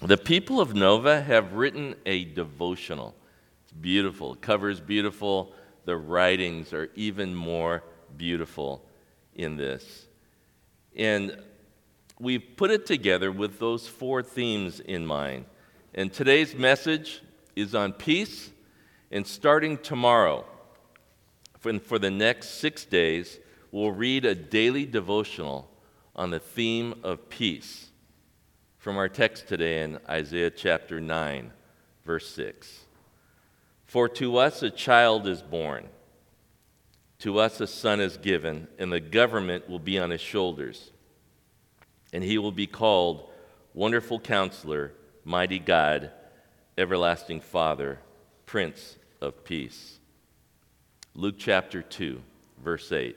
The people of Nova have written a devotional. It's beautiful, covers beautiful. The writings are even more beautiful in this. And we've put it together with those four themes in mind. And today's message is on peace. And starting tomorrow, for the next six days, we'll read a daily devotional on the theme of peace from our text today in Isaiah chapter 9, verse 6. For to us a child is born, to us a son is given, and the government will be on his shoulders. And he will be called Wonderful Counselor, Mighty God, Everlasting Father, Prince of Peace. Luke chapter 2, verse 8.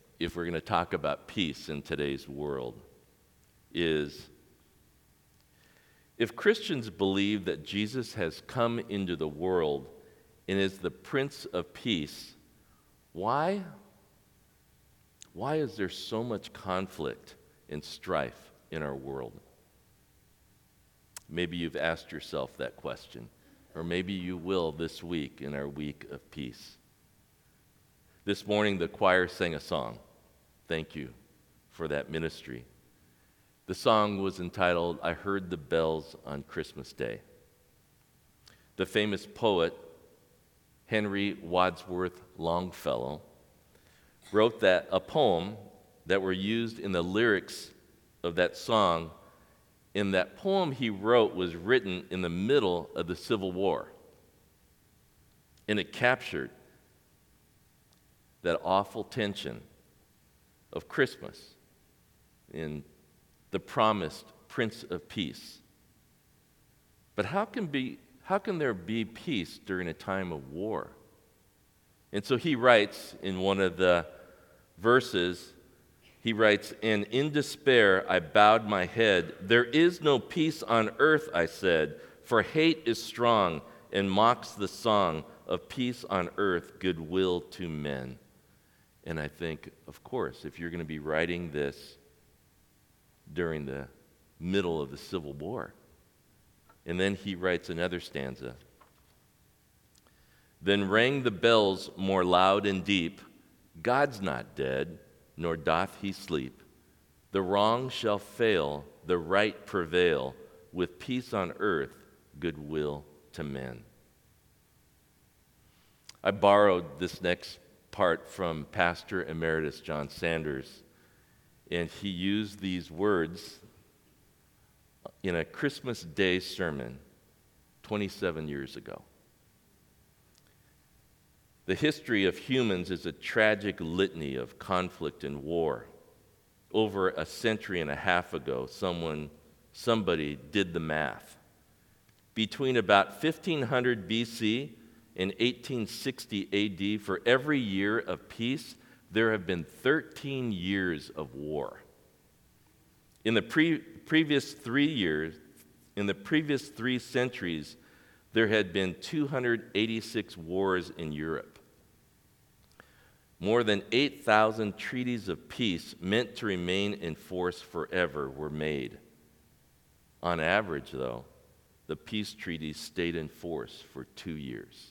if we're going to talk about peace in today's world is if Christians believe that Jesus has come into the world and is the Prince of Peace, why? Why is there so much conflict and strife in our world? Maybe you've asked yourself that question, or maybe you will this week in our week of peace. This morning, the choir sang a song. Thank you for that ministry. The song was entitled, I Heard the Bells on Christmas Day. The famous poet, Henry Wadsworth Longfellow, wrote that a poem that were used in the lyrics of that song. In that poem he wrote was written in the middle of the Civil War. And it captured that awful tension of Christmas in the promised Prince of Peace. But how can, be, how can there be peace during a time of war? And so he writes in one of the verses, he writes, And in despair I bowed my head. There is no peace on earth, I said, for hate is strong and mocks the song of peace on earth, goodwill to men. And I think, of course, if you're going to be writing this during the middle of the Civil War. And then he writes another stanza. Then rang the bells more loud and deep God's not dead, nor doth he sleep. The wrong shall fail, the right prevail, with peace on earth, goodwill to men. I borrowed this next part from Pastor Emeritus John Sanders, and he used these words in a Christmas Day sermon 27 years ago. The history of humans is a tragic litany of conflict and war. Over a century and a half ago, someone, somebody did the math. Between about 1500 BC in 1860 AD, for every year of peace, there have been 13 years of war. In the pre- previous three years, in the previous three centuries, there had been 286 wars in Europe. More than 8,000 treaties of peace meant to remain in force forever were made. On average, though, the peace treaties stayed in force for two years.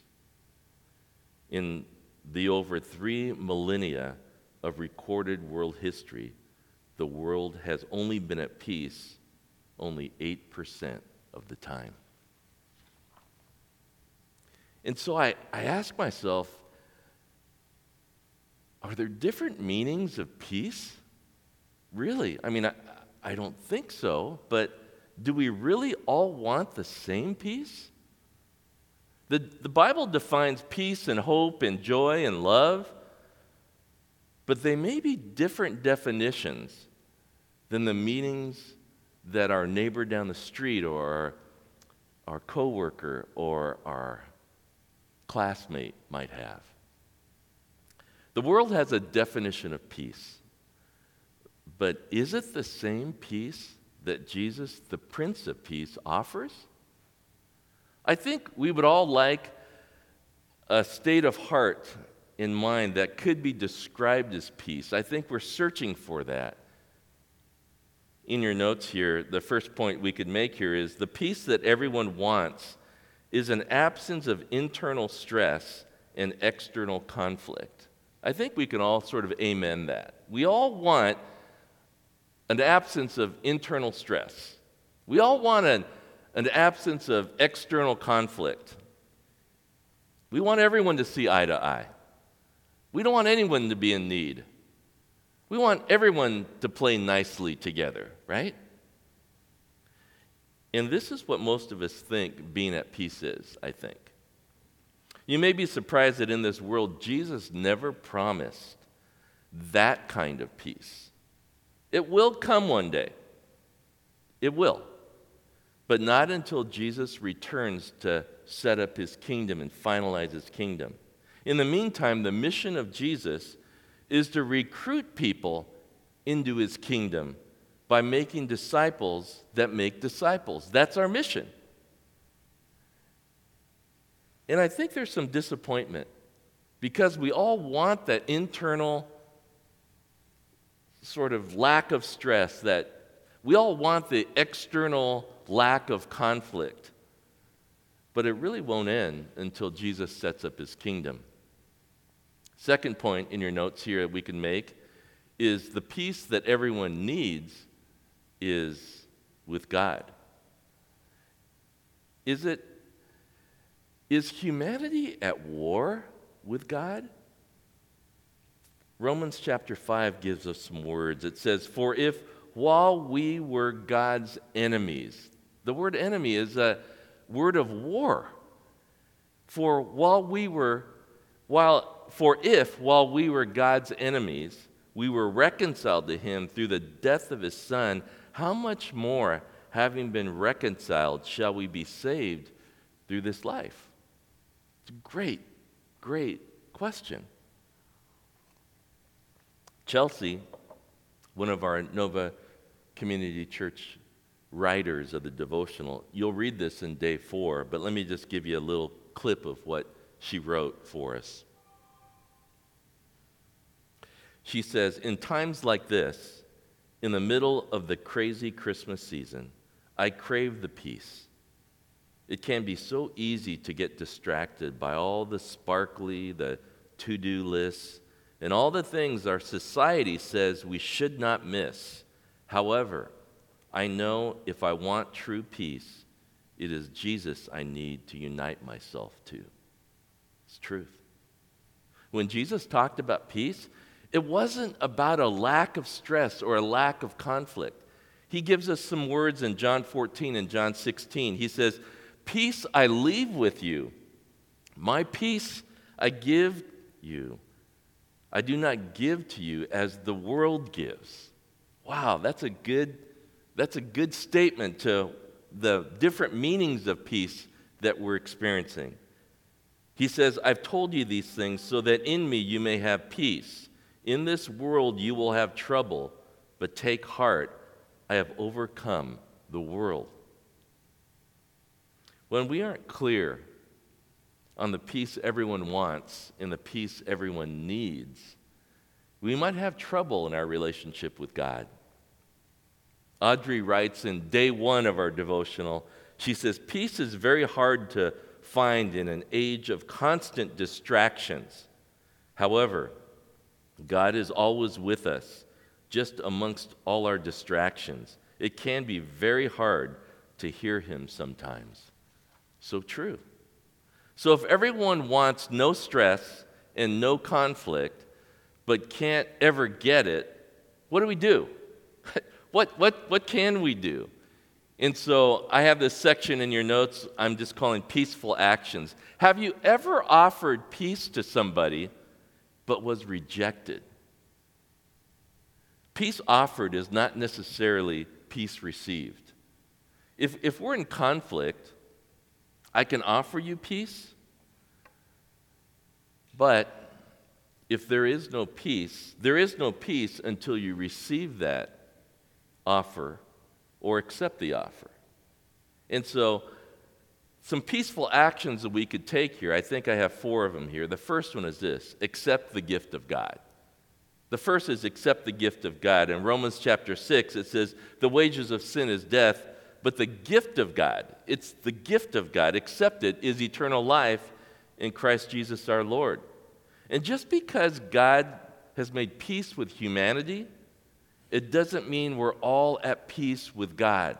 In the over three millennia of recorded world history, the world has only been at peace only 8% of the time. And so I, I ask myself, are there different meanings of peace? Really? I mean, I, I don't think so, but do we really all want the same peace? The, the Bible defines peace and hope and joy and love, but they may be different definitions than the meanings that our neighbor down the street or our, our coworker or our classmate might have. The world has a definition of peace, but is it the same peace that Jesus, the Prince of Peace, offers? I think we would all like a state of heart in mind that could be described as peace. I think we're searching for that. In your notes here, the first point we could make here is the peace that everyone wants is an absence of internal stress and external conflict. I think we can all sort of amen that. We all want an absence of internal stress. We all want an, an absence of external conflict. We want everyone to see eye to eye. We don't want anyone to be in need. We want everyone to play nicely together, right? And this is what most of us think being at peace is, I think. You may be surprised that in this world, Jesus never promised that kind of peace. It will come one day. It will. But not until Jesus returns to set up his kingdom and finalize his kingdom. In the meantime, the mission of Jesus is to recruit people into his kingdom by making disciples that make disciples. That's our mission. And I think there's some disappointment because we all want that internal sort of lack of stress, that we all want the external lack of conflict. But it really won't end until Jesus sets up his kingdom. Second point in your notes here that we can make is the peace that everyone needs is with God. Is it is humanity at war with God? Romans chapter 5 gives us some words. It says, For if while we were God's enemies, the word enemy is a word of war. For while we were, while, for if while we were God's enemies, we were reconciled to him through the death of his son, how much more, having been reconciled, shall we be saved through this life? It's a great, great question. Chelsea, one of our Nova Community Church writers of the devotional, you'll read this in day four, but let me just give you a little clip of what she wrote for us. She says, In times like this, in the middle of the crazy Christmas season, I crave the peace it can be so easy to get distracted by all the sparkly, the to do lists, and all the things our society says we should not miss. However, I know if I want true peace, it is Jesus I need to unite myself to. It's truth. When Jesus talked about peace, it wasn't about a lack of stress or a lack of conflict. He gives us some words in John 14 and John 16. He says, Peace I leave with you, my peace I give you. I do not give to you as the world gives. Wow, that's a good, that's a good statement to the different meanings of peace that we're experiencing. He says, I've told you these things so that in me you may have peace. In this world you will have trouble, but take heart, I have overcome the world. when we aren't clear on the peace everyone wants and the peace everyone needs, we might have trouble in our relationship with God. Audrey writes in day one of our devotional, she says, Peace is very hard to find in an age of constant distractions. However, God is always with us, just amongst all our distractions. It can be very hard to hear Him sometimes. So true. So if everyone wants no stress and no conflict, but can't ever get it, what do we do? what, what, what can we do? And so I have this section in your notes I'm just calling peaceful actions. Have you ever offered peace to somebody but was rejected? Peace offered is not necessarily peace received. If, if we're in conflict, I can offer you peace, but if there is no peace, there is no peace until you receive that offer or accept the offer. And so, some peaceful actions that we could take here, I think I have four of them here. The first one is this accept the gift of God. The first is accept the gift of God. In Romans chapter 6, it says, The wages of sin is death, but the gift of God, it's the gift of God, accept it, is eternal life in Christ Jesus our Lord. And just because God has made peace with humanity, it doesn't mean we're all at peace with God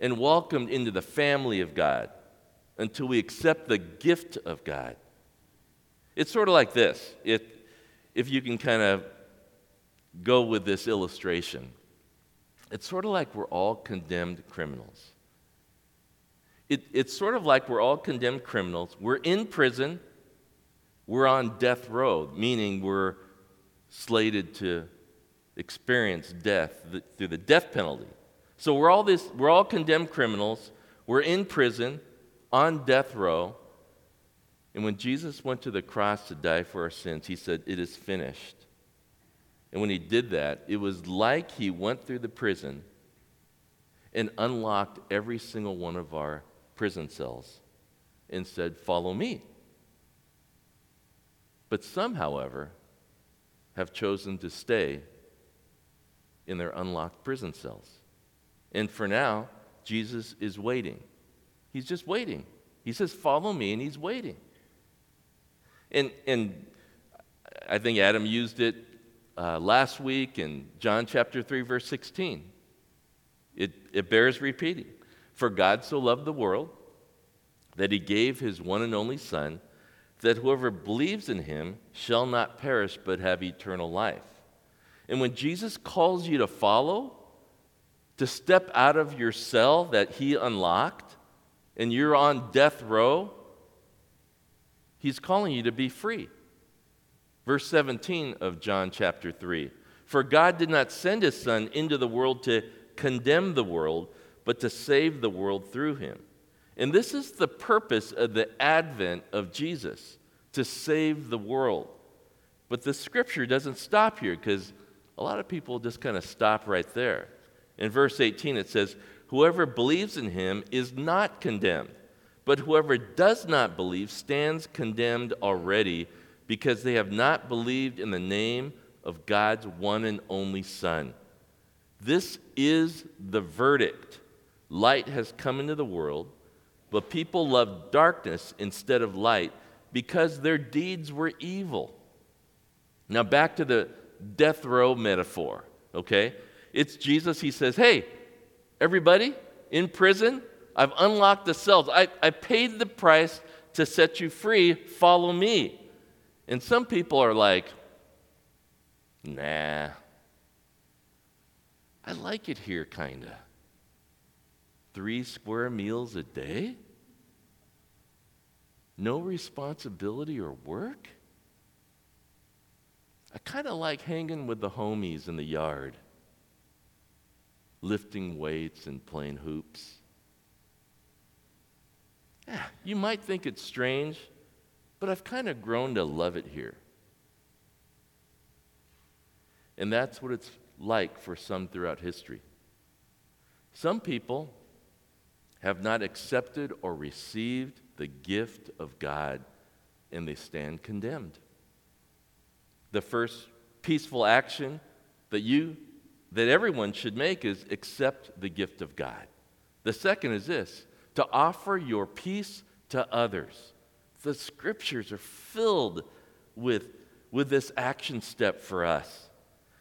and welcomed into the family of God until we accept the gift of God. It's sort of like this if, if you can kind of go with this illustration. It's sort of like we're all condemned criminals. It, it's sort of like we're all condemned criminals. We're in prison, we're on death row, meaning we're slated to experience death through the death penalty. So we're all, this, we're all condemned criminals. We're in prison, on death row. And when Jesus went to the cross to die for our sins, he said, It is finished. And when he did that, it was like he went through the prison and unlocked every single one of our prison cells and said, Follow me. But some, however, have chosen to stay in their unlocked prison cells. And for now, Jesus is waiting. He's just waiting. He says, Follow me, and he's waiting. And, and I think Adam used it uh, last week in John chapter 3, verse 16. It, it bears repeating. For God so loved the world that he gave his one and only Son, that whoever believes in him shall not perish but have eternal life. And when Jesus calls you to follow, to step out of your cell that he unlocked, and you're on death row, he's calling you to be free. Verse 17 of John chapter 3 For God did not send his Son into the world to condemn the world, but to save the world through him. And this is the purpose of the advent of Jesus to save the world. But the scripture doesn't stop here because a lot of people just kind of stop right there. In verse 18, it says, Whoever believes in him is not condemned, but whoever does not believe stands condemned already because they have not believed in the name of God's one and only Son. This is the verdict. Light has come into the world, but people love darkness instead of light because their deeds were evil. Now, back to the death row metaphor, okay? It's Jesus. He says, Hey, everybody in prison, I've unlocked the cells. I, I paid the price to set you free. Follow me. And some people are like, Nah, I like it here, kind of. Three square meals a day? No responsibility or work? I kind of like hanging with the homies in the yard, lifting weights and playing hoops. Yeah, you might think it's strange, but I've kind of grown to love it here. And that's what it's like for some throughout history. Some people have not accepted or received the gift of God, and they stand condemned. The first peaceful action that you that everyone should make is accept the gift of God. The second is this to offer your peace to others. The scriptures are filled with, with this action step for us.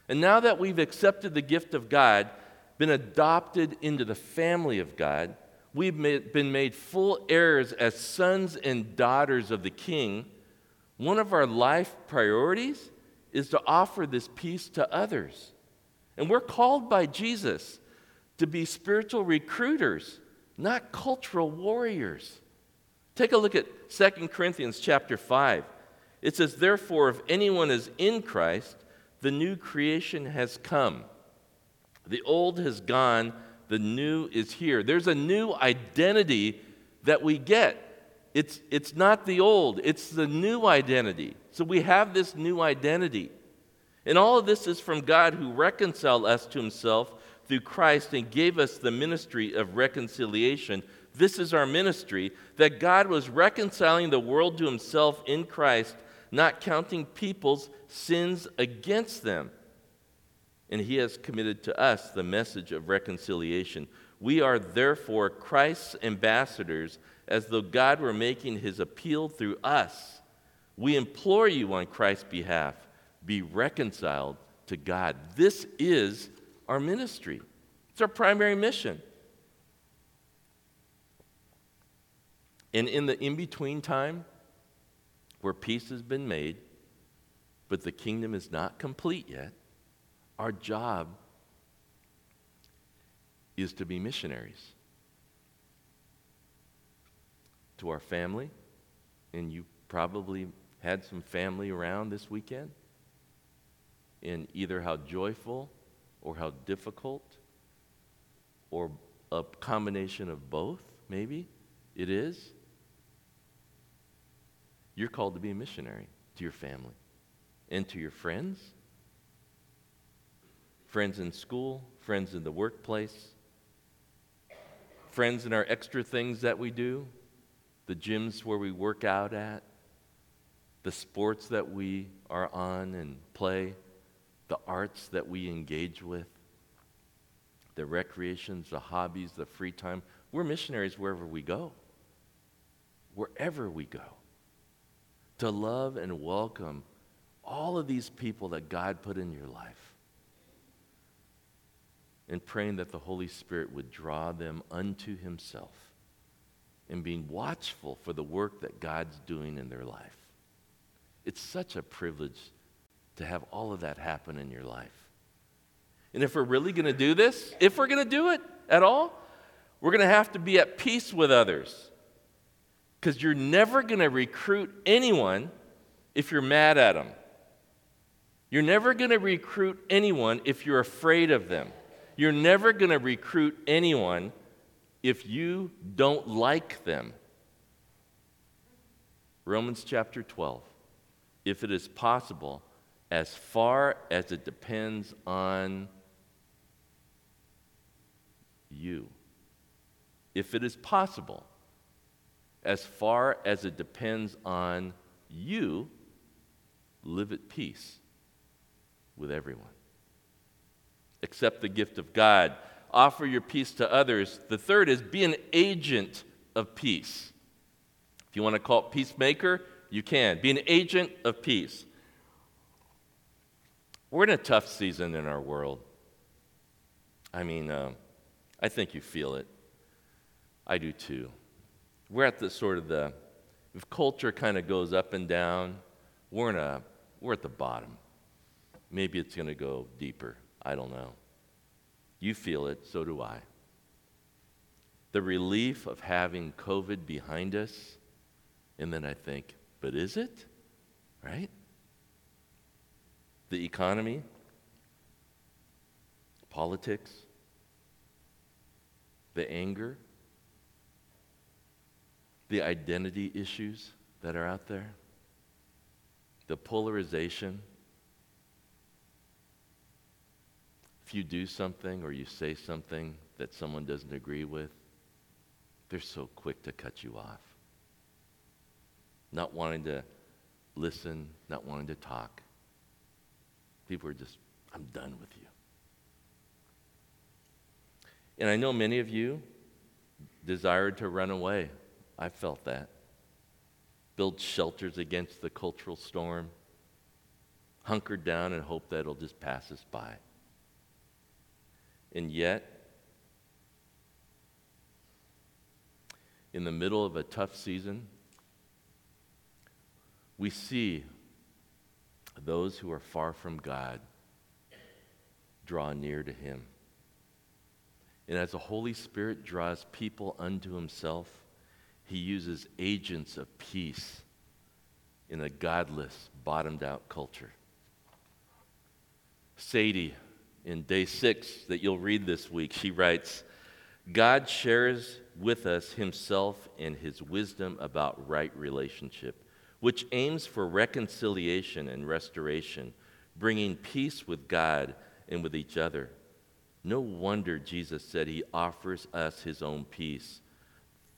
And now that we've accepted the gift of God, been adopted into the family of God, we've made, been made full heirs as sons and daughters of the King. One of our life priorities is to offer this peace to others. And we're called by Jesus to be spiritual recruiters, not cultural warriors. Take a look at 2 Corinthians chapter 5. It says, Therefore, if anyone is in Christ, the new creation has come. The old has gone, the new is here. There's a new identity that we get. It's, it's not the old, it's the new identity. So we have this new identity. And all of this is from God who reconciled us to himself through Christ and gave us the ministry of reconciliation. This is our ministry that God was reconciling the world to himself in Christ, not counting people's sins against them. And he has committed to us the message of reconciliation. We are therefore Christ's ambassadors, as though God were making his appeal through us. We implore you on Christ's behalf be reconciled to God. This is our ministry, it's our primary mission. And in the in between time, where peace has been made, but the kingdom is not complete yet, our job is to be missionaries to our family. And you probably had some family around this weekend in either how joyful or how difficult or a combination of both, maybe it is. You're called to be a missionary to your family and to your friends, friends in school, friends in the workplace, friends in our extra things that we do, the gyms where we work out at, the sports that we are on and play the arts that we engage with, the recreations, the hobbies, the free time. We're missionaries wherever we go. Wherever we go. To love and welcome all of these people that God put in your life. And praying that the Holy Spirit would draw them unto Himself and being watchful for the work that God's doing in their life. It's such a privilege to have all of that happen in your life. And if we're really going to do this, if we're going to do it at all, we're going to have to be at peace with others. Because you're never going to recruit anyone if you're mad at them. You're never going to recruit anyone if you're afraid of them. You're never going to recruit anyone if you don't like them. Romans chapter 12. If it is possible, as far as it depends on you. If it is possible, as far as it depends on you, live at peace with everyone. Accept the gift of God. Offer your peace to others. The third is be an agent of peace. If you want to call it peacemaker, you can. Be an agent of peace. We're in a tough season in our world. I mean, uh, I think you feel it. I do too. We're at the sort of the, if culture kind of goes up and down, we're, in a, we're at the bottom. Maybe it's going to go deeper. I don't know. You feel it, so do I. The relief of having COVID behind us, and then I think, but is it? Right? the economy, politics, the anger, the identity issues that are out there, the polarization. If you do something or you say something that someone doesn't agree with, they're so quick to cut you off. Not wanting to listen, not wanting to talk. People are just, I'm done with you. And I know many of you desired to run away. I felt that. Build shelters against the cultural storm. Hunkered down and hope that it'll just pass us by. And yet, in the middle of a tough season, we see those who are far from God draw near to Him. And as the Holy Spirit draws people unto Himself, He uses agents of peace in a godless, bottomed out culture. Sadie, in day six that you'll read this week, she writes God shares with us Himself and His wisdom about right relationship which aims for reconciliation and restoration, bringing peace with God and with each other. No wonder Jesus said he offers us his own peace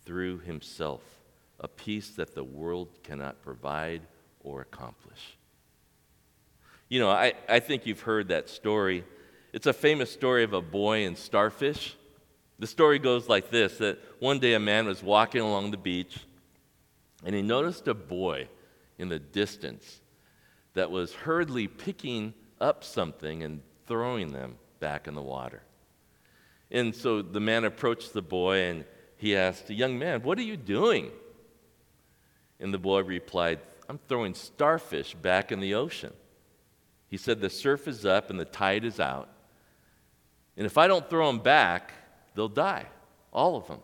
through himself, a peace that the world cannot provide or accomplish. You know, I, I think you've heard that story. It's a famous story of a boy and starfish. The story goes like this that one day a man was walking along the beach and he noticed a boy in the distance that was hurriedly picking up something and throwing them back in the water. And so the man approached the boy and he asked, Young man, what are you doing? And the boy replied, I'm throwing starfish back in the ocean. He said, The surf is up and the tide is out. And if I don't throw them back, they'll die, all of them.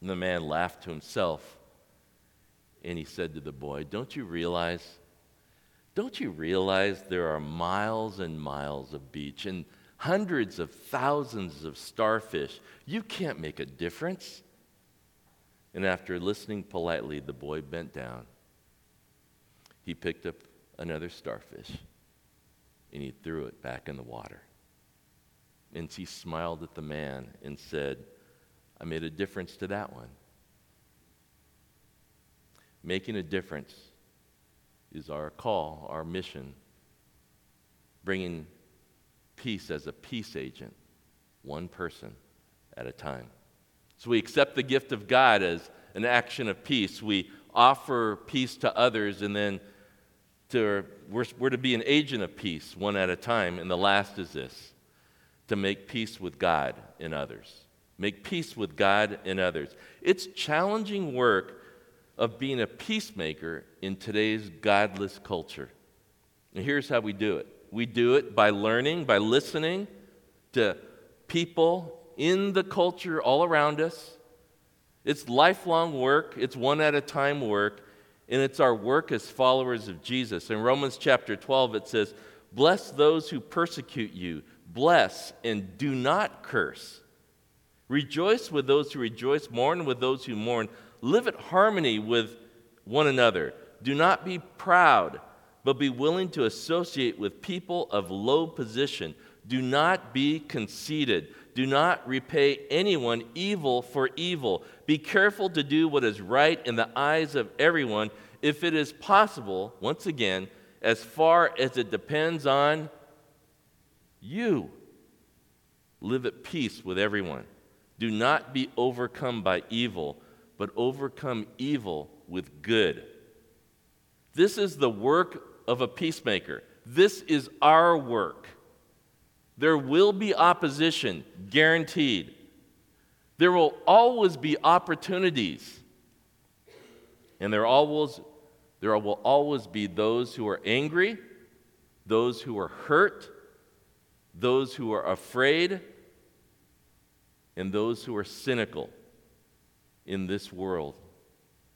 And the man laughed to himself and he said to the boy, Don't you realize? Don't you realize there are miles and miles of beach and hundreds of thousands of starfish? You can't make a difference. And after listening politely, the boy bent down. He picked up another starfish and he threw it back in the water. And she smiled at the man and said, I made a difference to that one. Making a difference is our call, our mission. Bringing peace as a peace agent, one person at a time. So we accept the gift of God as an action of peace. We offer peace to others, and then to, we're, we're to be an agent of peace, one at a time. And the last is this to make peace with God and others. Make peace with God and others. It's challenging work of being a peacemaker in today's godless culture. And here's how we do it we do it by learning, by listening to people in the culture all around us. It's lifelong work, it's one at a time work, and it's our work as followers of Jesus. In Romans chapter 12, it says, Bless those who persecute you, bless and do not curse. Rejoice with those who rejoice, mourn with those who mourn. Live at harmony with one another. Do not be proud, but be willing to associate with people of low position. Do not be conceited. Do not repay anyone evil for evil. Be careful to do what is right in the eyes of everyone, if it is possible, once again, as far as it depends on you. Live at peace with everyone. Do not be overcome by evil but overcome evil with good. This is the work of a peacemaker. This is our work. There will be opposition, guaranteed. There will always be opportunities. And there, always, there will always be those who are angry, those who are hurt, those who are afraid, and those who are cynical in this world.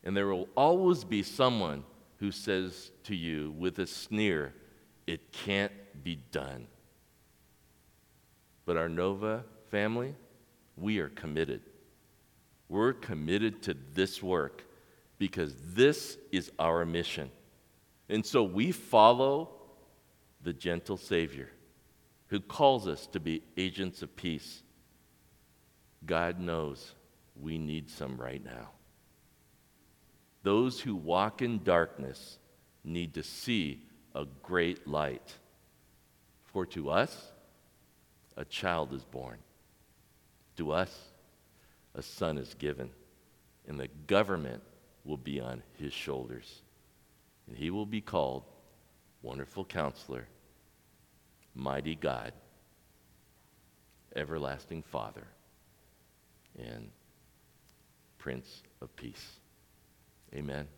And there will always be someone who says to you with a sneer, It can't be done. But our Nova family, we are committed. We're committed to this work because this is our mission. And so we follow the gentle Savior who calls us to be agents of peace. God knows we need some right now. Those who walk in darkness need to see a great light. For to us, a child is born. To us, a son is given, and the government will be on his shoulders. And he will be called Wonderful Counselor, Mighty God, Everlasting Father, and Prince of Peace. Amen.